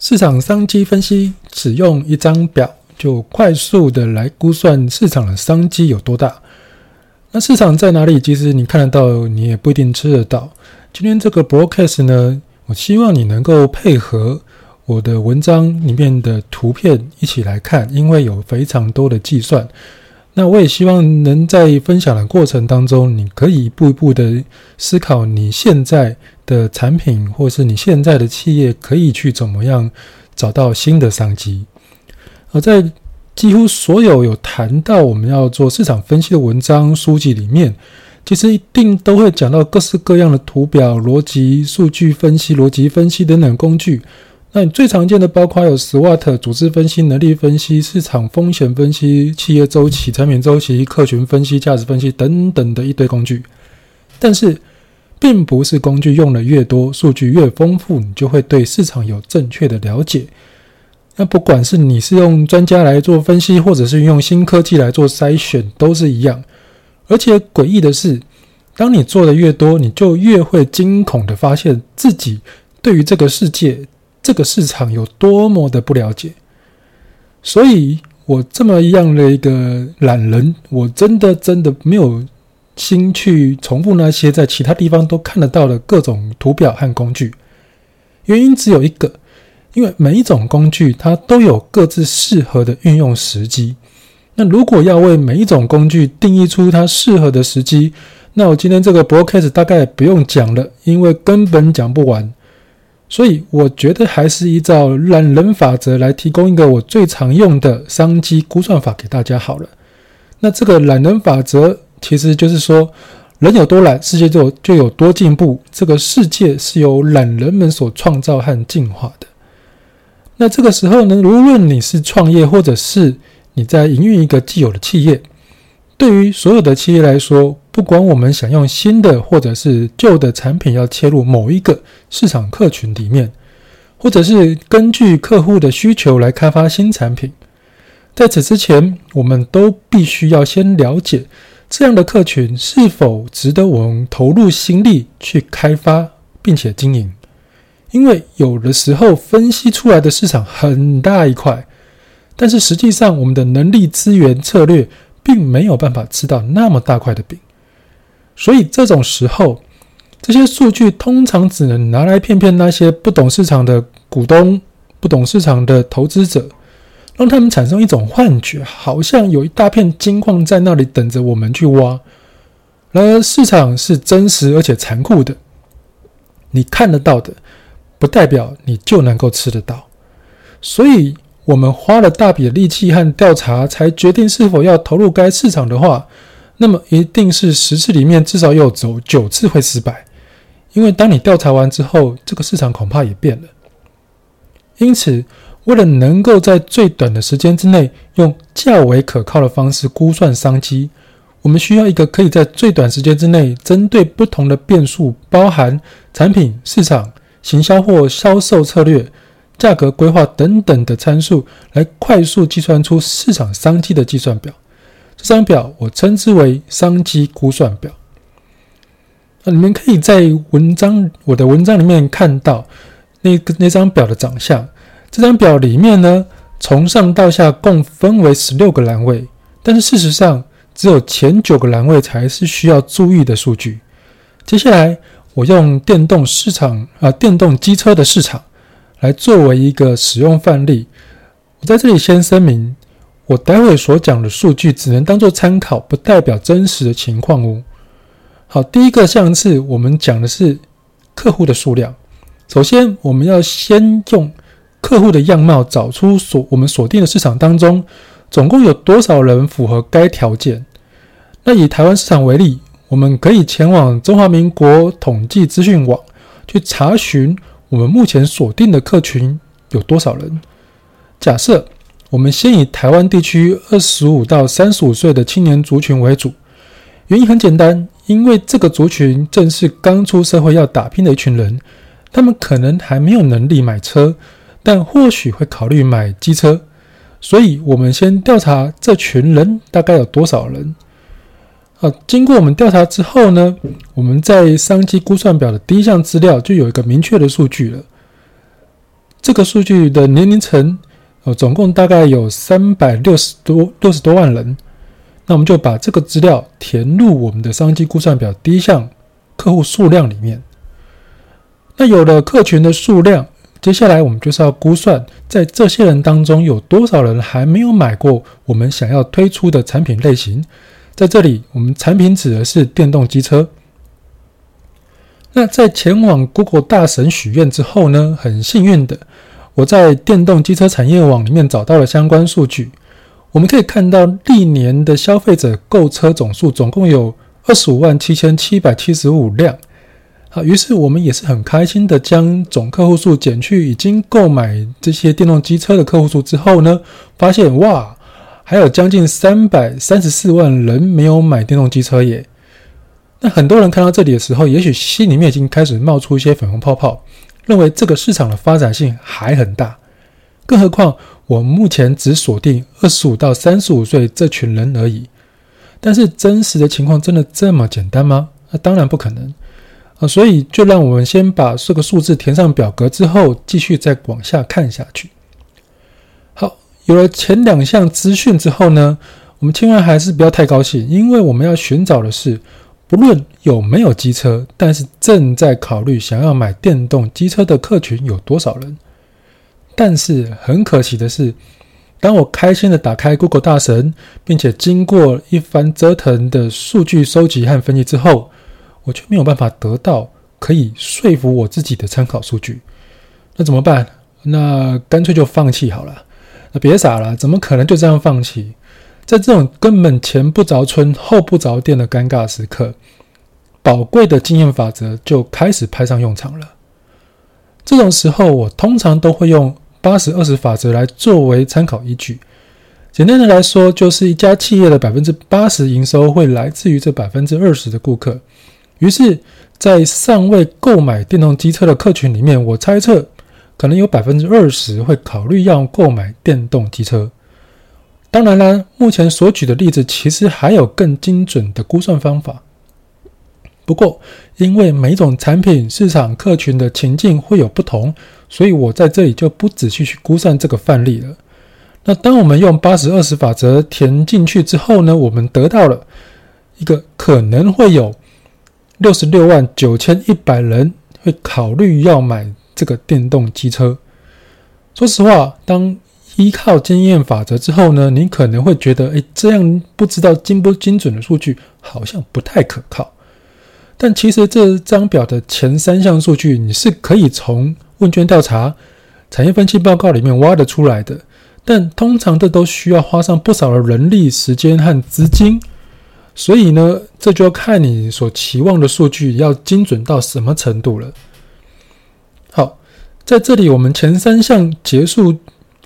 市场商机分析，只用一张表就快速的来估算市场的商机有多大。那市场在哪里？其实你看得到，你也不一定吃得到。今天这个 broadcast 呢，我希望你能够配合我的文章里面的图片一起来看，因为有非常多的计算。那我也希望能在分享的过程当中，你可以一步一步的思考你现在的产品，或是你现在的企业可以去怎么样找到新的商机。而在几乎所有有谈到我们要做市场分析的文章书籍里面，其实一定都会讲到各式各样的图表、逻辑、数据分析、逻辑分析等等工具。那你最常见的包括有 SWOT 组织分析、能力分析、市场风险分析、企业周期、产品周期、客群分析、价值分析等等的一堆工具。但是，并不是工具用的越多，数据越丰富，你就会对市场有正确的了解。那不管是你是用专家来做分析，或者是用新科技来做筛选，都是一样。而且诡异的是，当你做的越多，你就越会惊恐的发现自己对于这个世界。这个市场有多么的不了解，所以我这么样的一个懒人，我真的真的没有心去重复那些在其他地方都看得到的各种图表和工具。原因只有一个，因为每一种工具它都有各自适合的运用时机。那如果要为每一种工具定义出它适合的时机，那我今天这个 broadcast 大概不用讲了，因为根本讲不完。所以我觉得还是依照懒人法则来提供一个我最常用的商机估算法给大家好了。那这个懒人法则其实就是说，人有多懒，世界就就有多进步。这个世界是由懒人们所创造和进化的。那这个时候呢，无论你是创业，或者是你在营运一个既有的企业，对于所有的企业来说，不管我们想用新的或者是旧的产品要切入某一个市场客群里面，或者是根据客户的需求来开发新产品，在此之前，我们都必须要先了解这样的客群是否值得我们投入心力去开发并且经营。因为有的时候分析出来的市场很大一块，但是实际上我们的能力、资源、策略并没有办法吃到那么大块的饼。所以这种时候，这些数据通常只能拿来骗骗那些不懂市场的股东、不懂市场的投资者，让他们产生一种幻觉，好像有一大片金矿在那里等着我们去挖。然而，市场是真实而且残酷的，你看得到的，不代表你就能够吃得到。所以，我们花了大笔的力气和调查，才决定是否要投入该市场的话。那么一定是十次里面至少有走九次会失败，因为当你调查完之后，这个市场恐怕也变了。因此，为了能够在最短的时间之内用较为可靠的方式估算商机，我们需要一个可以在最短时间之内针对不同的变数，包含产品、市场、行销或销售策略、价格规划等等的参数，来快速计算出市场商机的计算表。这张表我称之为商机估算表。那你们可以在文章我的文章里面看到那个那张表的长相。这张表里面呢，从上到下共分为十六个栏位，但是事实上只有前九个栏位才是需要注意的数据。接下来我用电动市场啊，电动机车的市场来作为一个使用范例。我在这里先声明。我待会所讲的数据只能当做参考，不代表真实的情况哦。好，第一个项次我们讲的是客户的数量。首先，我们要先用客户的样貌找出所我们锁定的市场当中，总共有多少人符合该条件。那以台湾市场为例，我们可以前往中华民国统计资讯网去查询我们目前锁定的客群有多少人。假设。我们先以台湾地区二十五到三十五岁的青年族群为主，原因很简单，因为这个族群正是刚出社会要打拼的一群人，他们可能还没有能力买车，但或许会考虑买机车，所以我们先调查这群人大概有多少人。啊，经过我们调查之后呢，我们在商机估算表的第一项资料就有一个明确的数据了。这个数据的年龄层，呃，总共大概有三百六十多六十多万人。那我们就把这个资料填入我们的商机估算表第一项客户数量里面。那有了客群的数量，接下来我们就是要估算，在这些人当中有多少人还没有买过我们想要推出的产品类型。在这里，我们产品指的是电动机车。那在前往 Google 大神许愿之后呢，很幸运的，我在电动机车产业网里面找到了相关数据。我们可以看到，历年的消费者购车总数总共有二十五万七千七百七十五辆。好，于是我们也是很开心的将总客户数减去已经购买这些电动机车的客户数之后呢，发现哇，还有将近三百三十四万人没有买电动机车耶。那很多人看到这里的时候，也许心里面已经开始冒出一些粉红泡泡，认为这个市场的发展性还很大。更何况，我目前只锁定二十五到三十五岁这群人而已。但是，真实的情况真的这么简单吗？那当然不可能啊！所以，就让我们先把这个数字填上表格之后，继续再往下看下去。好，有了前两项资讯之后呢，我们千万还是不要太高兴，因为我们要寻找的是。不论有没有机车，但是正在考虑想要买电动机车的客群有多少人？但是很可惜的是，当我开心的打开 Google 大神，并且经过一番折腾的数据收集和分析之后，我却没有办法得到可以说服我自己的参考数据。那怎么办？那干脆就放弃好了。那别傻了，怎么可能就这样放弃？在这种根本前不着村后不着店的尴尬时刻，宝贵的经验法则就开始派上用场了。这种时候，我通常都会用八十二十法则来作为参考依据。简单的来说，就是一家企业的百分之八十营收会来自于这百分之二十的顾客。于是，在尚未购买电动机车的客群里面，我猜测可能有百分之二十会考虑要购买电动机车。当然啦，目前所举的例子其实还有更精准的估算方法。不过，因为每种产品市场客群的情境会有不同，所以我在这里就不仔细去估算这个范例了。那当我们用八十二十法则填进去之后呢，我们得到了一个可能会有六十六万九千一百人会考虑要买这个电动机车。说实话，当依靠经验法则之后呢，你可能会觉得，诶，这样不知道精不精准的数据好像不太可靠。但其实这张表的前三项数据，你是可以从问卷调查、产业分析报告里面挖得出来的。但通常这都需要花上不少的人力、时间和资金。所以呢，这就要看你所期望的数据要精准到什么程度了。在这里我们前三项结束。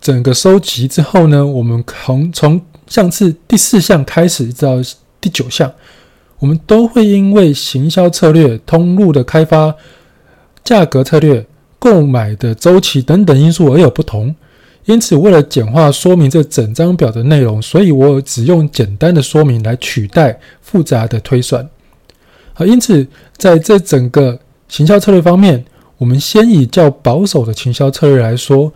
整个收集之后呢，我们从从上次第四项开始到第九项，我们都会因为行销策略、通路的开发、价格策略、购买的周期等等因素而有不同。因此，为了简化说明这整张表的内容，所以我只用简单的说明来取代复杂的推算。好，因此在这整个行销策略方面，我们先以较保守的行销策略来说。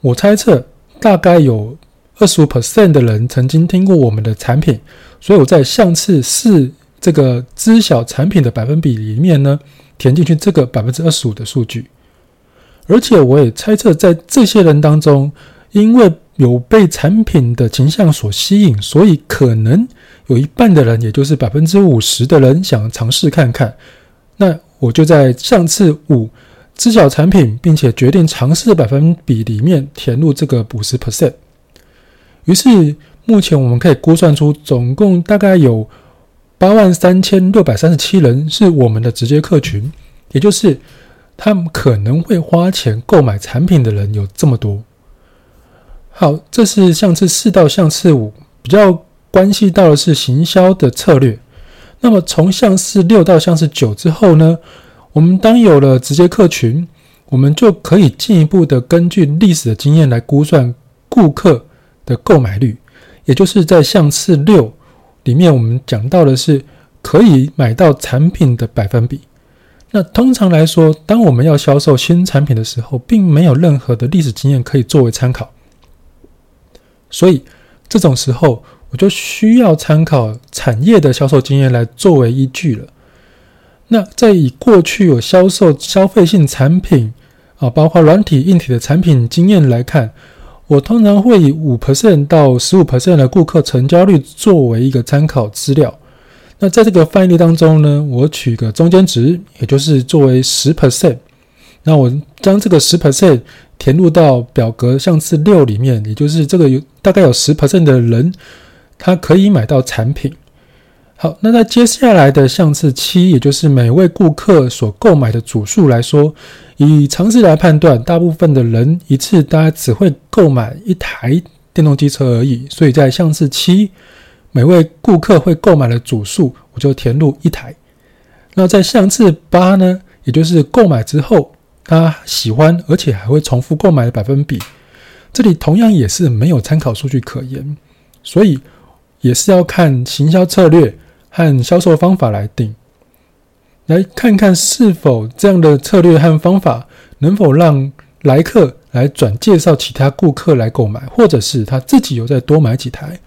我猜测大概有二十五 percent 的人曾经听过我们的产品，所以我在项次四这个知晓产品的百分比里面呢，填进去这个百分之二十五的数据。而且我也猜测，在这些人当中，因为有被产品的形象所吸引，所以可能有一半的人，也就是百分之五十的人想尝试看看。那我就在项次五。知晓产品，并且决定尝试的百分比里面填入这个五十 percent。于是目前我们可以估算出，总共大概有八万三千六百三十七人是我们的直接客群，也就是他们可能会花钱购买产品的人有这么多。好，这是项次四到项次五比较关系到的是行销的策略。那么从项次六到项次九之后呢？我们当有了直接客群，我们就可以进一步的根据历史的经验来估算顾客的购买率，也就是在项次六里面，我们讲到的是可以买到产品的百分比。那通常来说，当我们要销售新产品的时候，并没有任何的历史经验可以作为参考，所以这种时候我就需要参考产业的销售经验来作为依据了。那在以过去有销售消费性产品啊，包括软体、硬体的产品经验来看，我通常会以五 percent 到十五 percent 的顾客成交率作为一个参考资料。那在这个范例当中呢，我取个中间值，也就是作为十 percent。那我将这个十 percent 填入到表格项次六里面，也就是这个有大概有十 percent 的人，他可以买到产品。好，那在接下来的相次七，也就是每位顾客所购买的组数来说，以常识来判断，大部分的人一次大概只会购买一台电动机车而已。所以在相次七。每位顾客会购买的组数，我就填入一台。那在相次八呢，也就是购买之后他喜欢而且还会重复购买的百分比，这里同样也是没有参考数据可言，所以也是要看行销策略和销售方法来定，来看看是否这样的策略和方法能否让来客来转介绍其他顾客来购买，或者是他自己有再多买几台。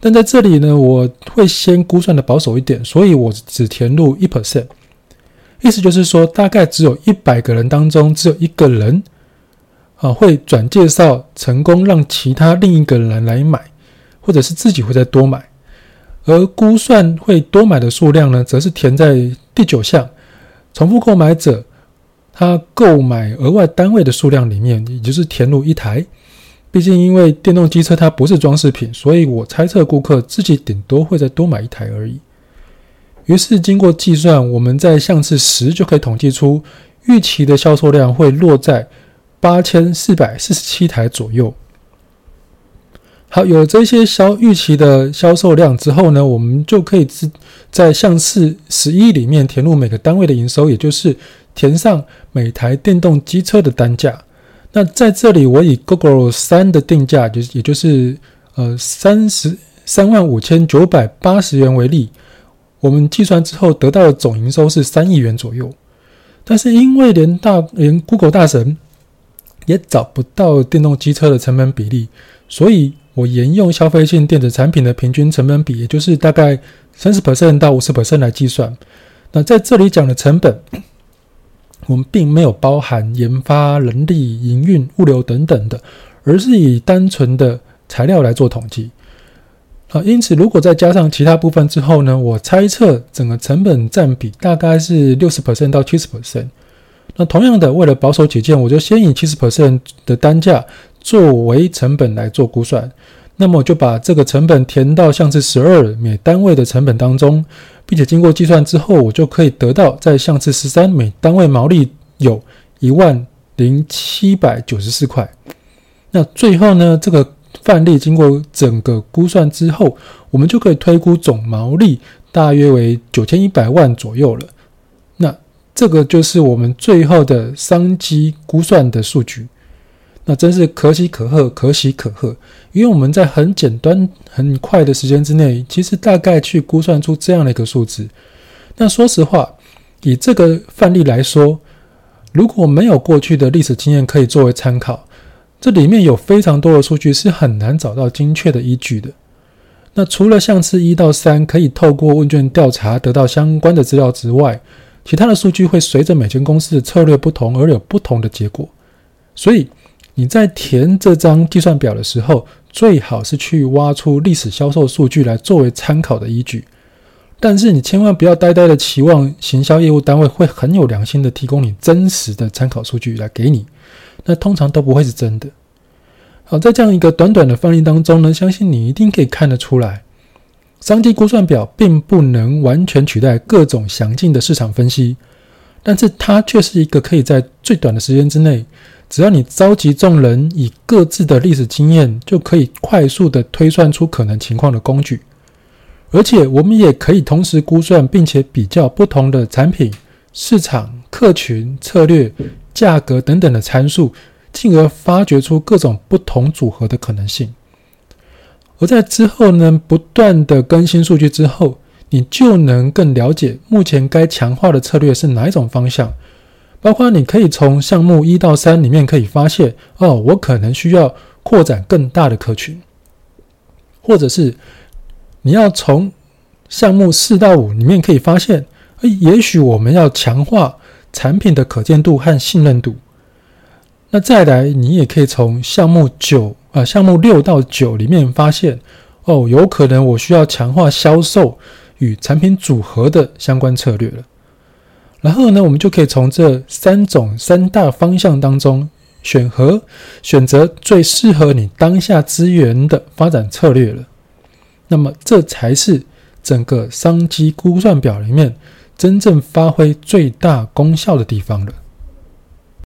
但在这里呢，我会先估算的保守一点，所以我只填入一 percent，意思就是说，大概只有一百个人当中，只有一个人啊会转介绍成功，让其他另一个人来买，或者是自己会再多买。而估算会多买的数量呢，则是填在第九项，重复购买者他购买额外单位的数量里面，也就是填入一台。毕竟，因为电动机车它不是装饰品，所以我猜测顾客自己顶多会再多买一台而已。于是，经过计算，我们在项次十就可以统计出预期的销售量会落在八千四百四十七台左右。好，有这些销预期的销售量之后呢，我们就可以在项次十一里面填入每个单位的营收，也就是填上每台电动机车的单价。那在这里，我以 Google 三的定价，就也就是呃三十三万五千九百八十元为例，我们计算之后得到的总营收是三亿元左右。但是因为连大连 Google 大神也找不到电动机车的成本比例，所以我沿用消费性电子产品的平均成本比，也就是大概三十 percent 到五十 percent 来计算。那在这里讲的成本。我们并没有包含研发、人力、营运、物流等等的，而是以单纯的材料来做统计。啊，因此如果再加上其他部分之后呢，我猜测整个成本占比大概是六十 percent 到七十 percent。那同样的，为了保守起见，我就先以七十 percent 的单价作为成本来做估算。那么就把这个成本填到项次十二每单位的成本当中，并且经过计算之后，我就可以得到在项次十三每单位毛利有一万零七百九十四块。那最后呢，这个范例经过整个估算之后，我们就可以推估总毛利大约为九千一百万左右了。那这个就是我们最后的商机估算的数据。那真是可喜可贺，可喜可贺，因为我们在很简单、很快的时间之内，其实大概去估算出这样的一个数字。那说实话，以这个范例来说，如果没有过去的历史经验可以作为参考，这里面有非常多的数据是很难找到精确的依据的。那除了项次一到三可以透过问卷调查得到相关的资料之外，其他的数据会随着每间公司的策略不同而有不同的结果，所以。你在填这张计算表的时候，最好是去挖出历史销售数据来作为参考的依据。但是你千万不要呆呆的期望行销业务单位会很有良心的提供你真实的参考数据来给你，那通常都不会是真的。好，在这样一个短短的范例当中呢，相信你一定可以看得出来，商机估算表并不能完全取代各种详尽的市场分析，但是它却是一个可以在最短的时间之内。只要你召集众人，以各自的历史经验，就可以快速的推算出可能情况的工具。而且，我们也可以同时估算，并且比较不同的产品、市场、客群、策略、价格等等的参数，进而发掘出各种不同组合的可能性。而在之后呢，不断的更新数据之后，你就能更了解目前该强化的策略是哪一种方向。包括你可以从项目一到三里面可以发现，哦，我可能需要扩展更大的客群，或者是你要从项目四到五里面可以发现，也许我们要强化产品的可见度和信任度。那再来，你也可以从项目九啊，项目六到九里面发现，哦，有可能我需要强化销售与产品组合的相关策略了。然后呢，我们就可以从这三种三大方向当中选和选择最适合你当下资源的发展策略了。那么，这才是整个商机估算表里面真正发挥最大功效的地方了。